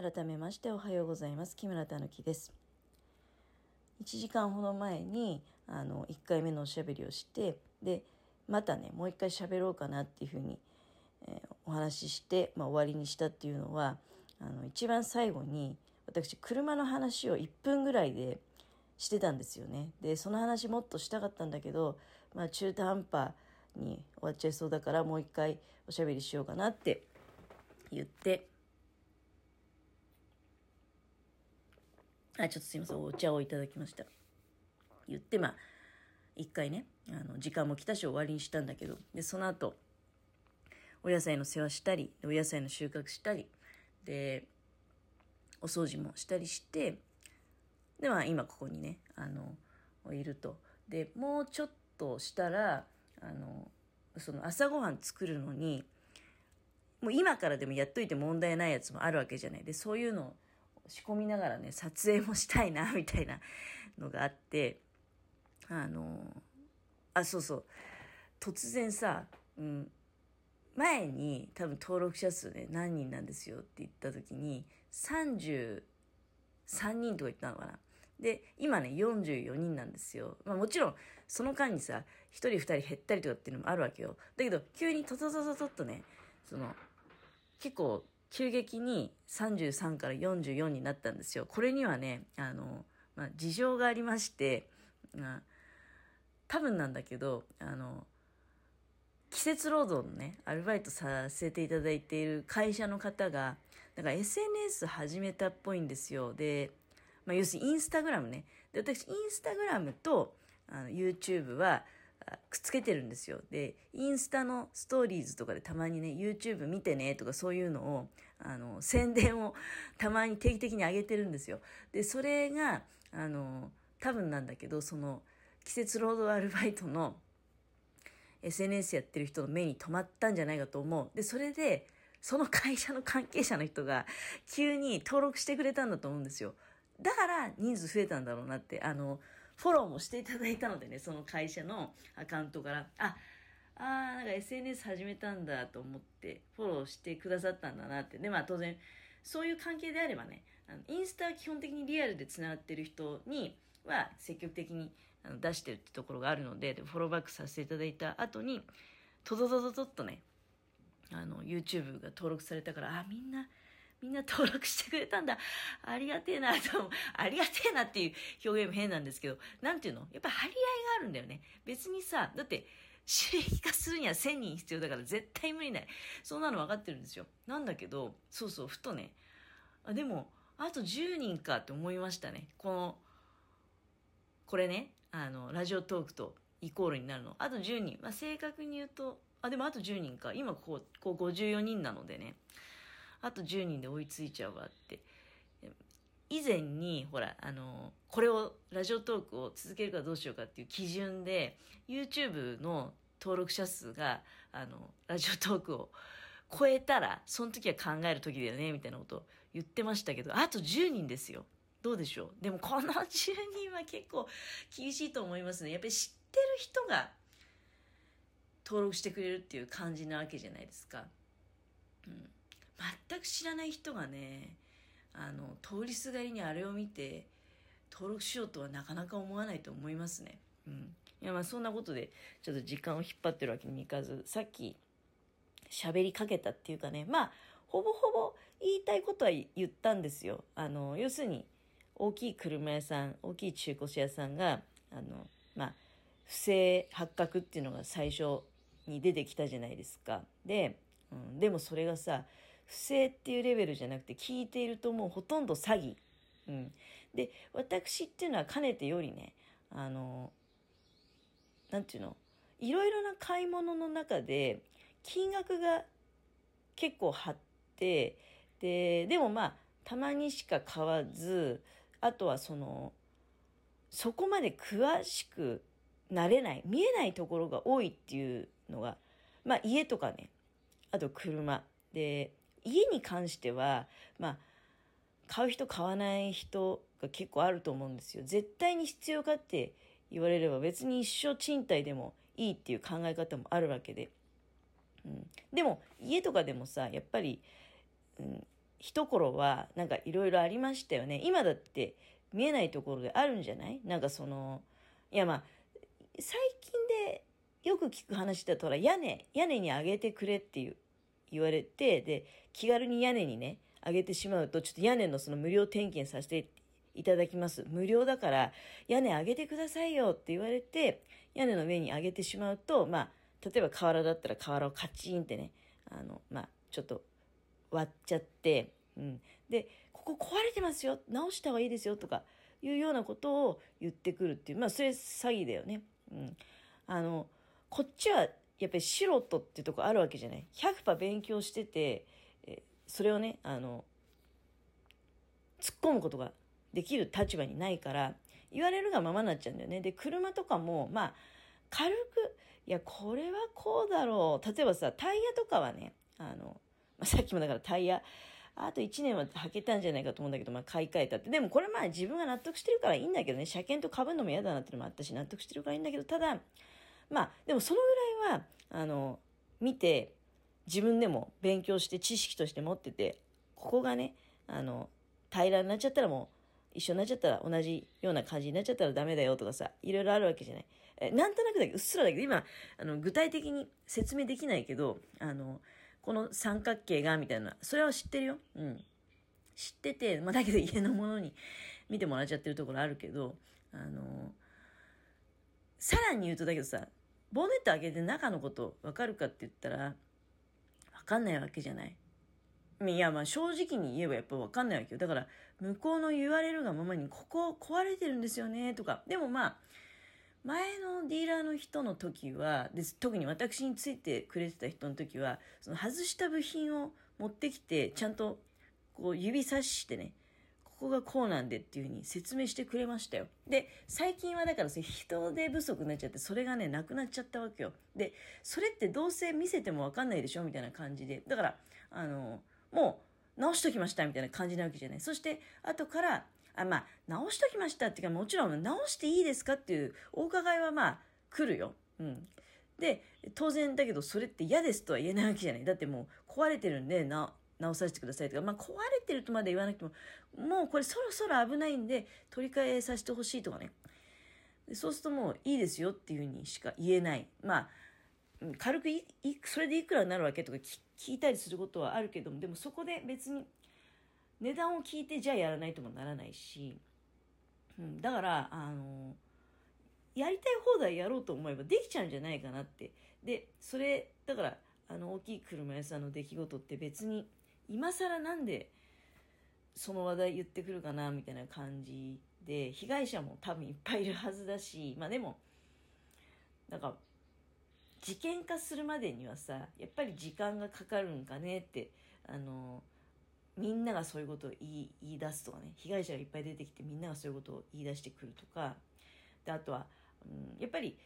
改めましておはようございます。木村たぬきです。1時間ほど前にあの1回目のおしゃべりをしてでまたねもう一回喋ろうかなっていうふうに、えー、お話しして、まあ、終わりにしたっていうのはあの一番最後に私車の話を1分ぐらいでしてたんですよね。でその話もっとしたかったんだけど、まあ、中途半端に終わっちゃいそうだからもう一回おしゃべりしようかなって言ってあ、ちょっとすいません、お茶をいただきました。言って、まあ、一回ね、あの、時間も来たし終わりにしたんだけど、で、その後、お野菜の世話したり、お野菜の収穫したり、で、お掃除もしたりして、で、まあ、今ここにね、あの、いると。で、もうちょっとしたら、あの、その朝ごはん作るのに、もう今からでもやっといて問題ないやつもあるわけじゃない。で、そういうのを仕込みながらね、撮影もしたいな、みたいなのがあって、あの、あ、そうそう、突然さ、うん、前に多分登録者数ね、何人なんですよって言った時に、33人とか言ったのかな。で、今ね、44人なんですよ。まあもちろん、その間にさ、1人2人減ったりとかっていうのもあるわけよ。だけど、急にトトトトトっとね、その、結構急激に33から44になったんですよ。これにはね、あの、まあ、事情がありまして、まあ、多分なんだけど、あの、季節労働のね、アルバイトさせていただいている会社の方が、なんか SNS 始めたっぽいんですよ。で、まあ、要するにインスタグラムね。で、私、インスタグラムとあの YouTube は、くっつけてるんですよ。で、インスタのストーリーズとかでたまにね、YouTube 見てねとかそういうのを、あの、宣伝を たまに定期的に上げてるんですよ。で、それが、あの、多分なんだけど、その、季節労働アルバイトの SNS やってる人の目に留まったんじゃないかと思う。で、それで、その会社の関係者の人が急に登録してくれたんだと思うんですよ。だから人数増えたんだろうなって、あの、フォローもしていただいたのでね、その会社のアカウントから、あ、あーなんか SNS 始めたんだと思ってフォローしてくださったんだなって。で、まあ当然、そういう関係であればね、あのインスタは基本的にリアルでつながってる人には積極的にあの出してるってところがあるので、でフォローバックさせていただいた後に、とどどどどっとね、あの、YouTube が登録されたから、あ、みんな、みんな登録してくれたんだ。ありがてえなと、ありがてえなっていう表現も変なんですけど、なんていうの？やっぱ張り合いがあるんだよね。別にさ、だって、収益化するには1000人必要だから絶対無理ない。そんなの分かってるんですよ。なんだけど、そうそう、ふとね、あ、でも、あと10人かって思いましたね。この、これね、あの、ラジオトークとイコールになるの。あと10人。まあ、正確に言うと、あ、でもあと10人か。今こう、こう54人なのでね。あと10人で追いついちゃうわって。以前に、ほら、あの、これを、ラジオトークを続けるかどうしようかっていう基準で、YouTube の登録者数が、あの、ラジオトークを超えたら、その時は考える時だよね、みたいなことを言ってましたけど、あと10人ですよ。どうでしょう？でもこの10人は結構厳しいと思いますね。やっぱり知ってる人が登録してくれるっていう感じなわけじゃないですか。うん。全く知らない人がね、あの、通りすがりにあれを見て、登録しようとはなかなか思わないと思いますね。うん。いや、まあそんなことで、ちょっと時間を引っ張ってるわけにもいかず、さっき、喋りかけたっていうかね、まあ、ほぼほぼ言いたいことは言ったんですよ。あの、要するに、大きい車屋さん、大きい中古車屋さんが、あの、まあ、不正発覚っていうのが最初に出てきたじゃないですか。で、うん、でもそれがさ、不正っていうレベルじゃなくて聞いているともうほとんど詐欺。うん。で、私っていうのはかねてよりね、あの、なんていうの、いろいろな買い物の中で金額が結構張って、で、でもまあ、たまにしか買わず、あとはその、そこまで詳しくなれない、見えないところが多いっていうのが、まあ家とかね、あと車。で、家に関しては、まあ、買う人買わない人が結構あると思うんですよ。絶対に必要かって言われれば別に一生賃貸でもいいっていう考え方もあるわけで。うん、でも家とかでもさ、やっぱり、うん、一頃はなんかいろいろありましたよね。今だって見えないところであるんじゃない？なんかその、いやまあ、最近でよく聞く話だとほら屋根、屋根に上げてくれっていう言われて、で、気軽に屋根にね、上げてしまうと、ちょっと屋根のその無料点検させていただきます。無料だから屋根上げてくださいよって言われて、屋根の上に上げてしまうと、まあ、例えば瓦だったら瓦をカチンってね、あの、まあ、ちょっと割っちゃって、うん。で、ここ壊れてますよ、直した方がいいですよとかいうようなことを言ってくるっていう、まあ、それ詐欺だよね。うん。あの、こっちはやっぱり素人ってとこあるわけじゃない？100%勉強してて、えそれをね、あの、突っ込むことができる立場にないから、言われるがままになっちゃうんだよね。で、車とかも、まあ、軽く、いや、これはこうだろう。例えばさ、タイヤとかはね、あの、まあ、さっきもだからタイヤ、あと1年は履けたんじゃないかと思うんだけど、まあ、買い替えたって。でもこれまあ自分が納得してるからいいんだけどね、車検と被るのも嫌だなってのもあったし、納得してるからいいんだけど、ただ、まあ、でもそのぐは、あの、見て、自分でも勉強して知識として持ってて、ここがね、あの、平らになっちゃったらもう、一緒になっちゃったら同じような感じになっちゃったらダメだよとかさ、いろいろあるわけじゃない。えなんとなくだけど、うっすらだけど、今、あの、具体的に説明できないけど、あの、この三角形が、みたいな、それは知ってるよ。うん。知ってて、まあ、だけど家のものに見てもらっちゃってるところあるけど、あの、さらに言うとだけどさ、ボンネット開けて中のこと分かるかって言ったら、分かんないわけじゃない。いや、まあ正直に言えばやっぱ分かんないわけよ。だから、向こうの言われるがままに、ここ壊れてるんですよね、とか。でもまあ、前のディーラーの人の時はです特に私についてくれてた人の時はその外した部品を持ってきてちゃんとこう指さしてねここがこうなんでっていうふうに説明してくれましたよ。で、最近はだからそ人手不足になっちゃって、それがね、なくなっちゃったわけよ。で、それってどうせ見せてもわかんないでしょみたいな感じで。だから、あの、もう直しときましたみたいな感じなわけじゃない。そして、後から、あ、まあ、直しときましたっていうか、もちろん直していいですかっていうお伺いはまあ、来るよ。うん。で、当然だけど、それって嫌ですとは言えないわけじゃない。だってもう壊れてるんで、な、直させてくださいとか、まあ、壊れてるとまで言わなくても、もうこれそろそろ危ないんで、取り替えさせてほしいとかね。そうするともういいですよっていうふうにしか言えない。まあ、軽くいそれでいくらになるわけとか聞いたりすることはあるけども、でもそこで別に値段を聞いてじゃあやらないともならないし、うん、だから、あの、やりたい放題やろうと思えばできちゃうんじゃないかなって。で、それ、だから、あの大きい車屋さんの出来事って別に今更なんでその話題言ってくるかなみたいな感じで被害者も多分いっぱいいるはずだしまあでもなんか事件化するまでにはさやっぱり時間がかかるんかねってあのみんながそういうことを言い言い出すとかね被害者がいっぱい出てきてみんながそういうことを言い出してくるとかであとは、うん、やっぱり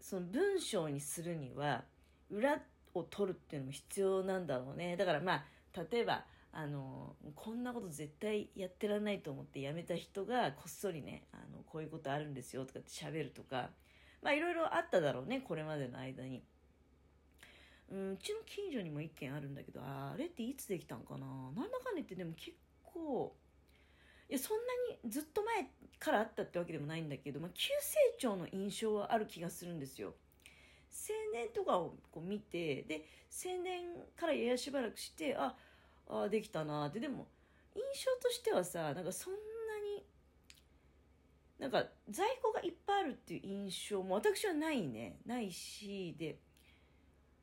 その文章にするには裏を取るっていうのも必要なんだろうねだからまあ例えばあのこんなこと絶対やってらんないと思って辞めた人がこっそりねあのこういうことあるんですよとかって喋るとかまあいろいろあっただろうねこれまでの間に。うんうちの近所にも1軒あるんだけどあれっていつできたんかな？なんだかんだ言ってでも結構いやそんなにずっと前からあったってわけでもないんだけど、まあ、急成長の印象はある気がするんですよ。青年とかをこう見てで青年からややしばらくしてああできたなって。でも印象としてはさなんかそんなになんか在庫がいっぱいあるっていう印象も私はないね。ないしで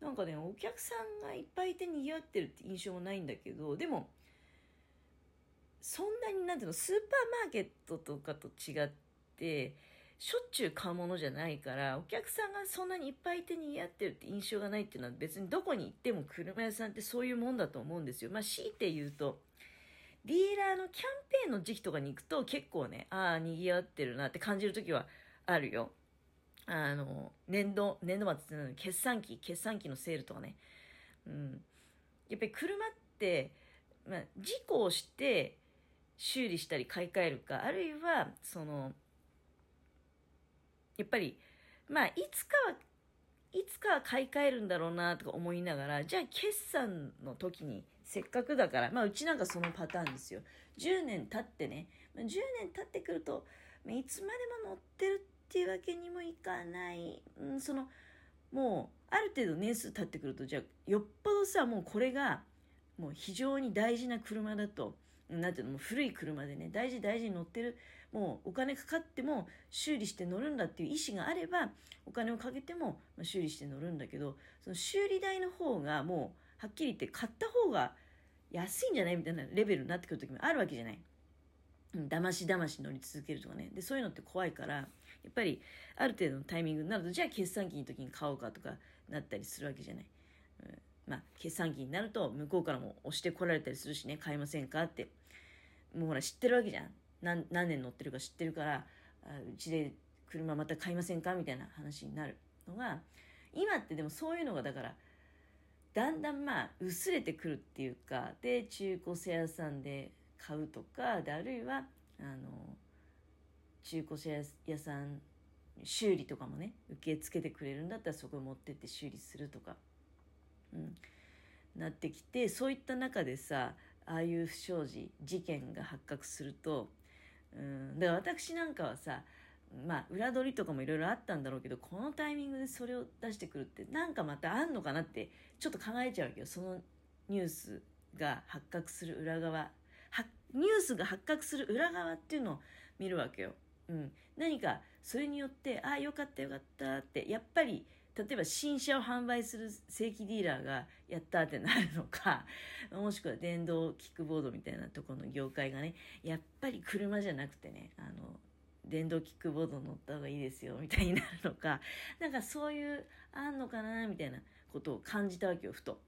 なんかねお客さんがいっぱいいてにぎわってるって印象もないんだけどでもそんなになんていうのスーパーマーケットとかと違ってしょっちゅう買うものじゃないからお客さんがそんなにいっぱいいてにやってるって印象がないっていうのは別にどこに行っても車屋さんってそういうもんだと思うんですよ。まあ強いて言うとディーラーのキャンペーンの時期とかに行くと結構ねああ賑わってるなって感じる時はあるよ。あの年度年度末っての決算期決算期のセールとかね。うん、やっぱり車って、まあ、事故をして修理したり買い替えるかあるいはそのやっぱり、まあ、いつかは、いつかは買い替えるんだろうなとか思いながら、じゃあ決算の時にせっかくだから、まあうちなんかそのパターンですよ。10年経ってね、10年経ってくると、いつまでも乗ってるっていうわけにもいかない。うん、その、もう、ある程度年数経ってくると、じゃあ、よっぽどさ、もうこれが、もう非常に大事な車だと、なんていうの、もう古い車でね、大事大事に乗ってる、もうお金かかっても修理して乗るんだっていう意思があれば、お金をかけても修理して乗るんだけど、その修理代の方がもう、はっきり言って買った方が安いんじゃない？みたいなレベルになってくる時もあるわけじゃない。うん、だましだまし乗り続けるとかね。で、そういうのって怖いから、やっぱりある程度のタイミングになると、じゃあ決算期の時に買おうかとかなったりするわけじゃない。うん、まあ、決算期になると向こうからも押してこられたりするしね、買いませんかって。もうほら知ってるわけじゃん。何何年乗ってるか知ってるから、うちで車また買いませんかみたいな話になるのが、今ってでもそういうのがだから、だんだんまあ薄れてくるっていうかで中古車屋さんで買うとかであるいはあの中古車屋さん修理とかもね受け付けてくれるんだったらそこに持ってって修理するとか、うん、なってきてそういった中でさああいう不祥事事件が発覚すると、うん、だから私なんかはさまあ、裏取りとかもいろいろあったんだろうけど、このタイミングでそれを出してくるって、なんかまたあんのかなって、ちょっと考えちゃうわけど、そのニュースが発覚する裏側、ニュースが発覚する裏側っていうのを見るわけよ。うん。何か、それによって、ああ、よかったよかったって、やっぱり、例えば新車を販売する正規ディーラーがやったってなるのか、もしくは電動キックボードみたいなとこの業界がね、やっぱり車じゃなくてね、あの、電動キックボード乗った方がいいですよみたいになるのかなんかそういうあんのかなみたいなことを感じたわけよふと。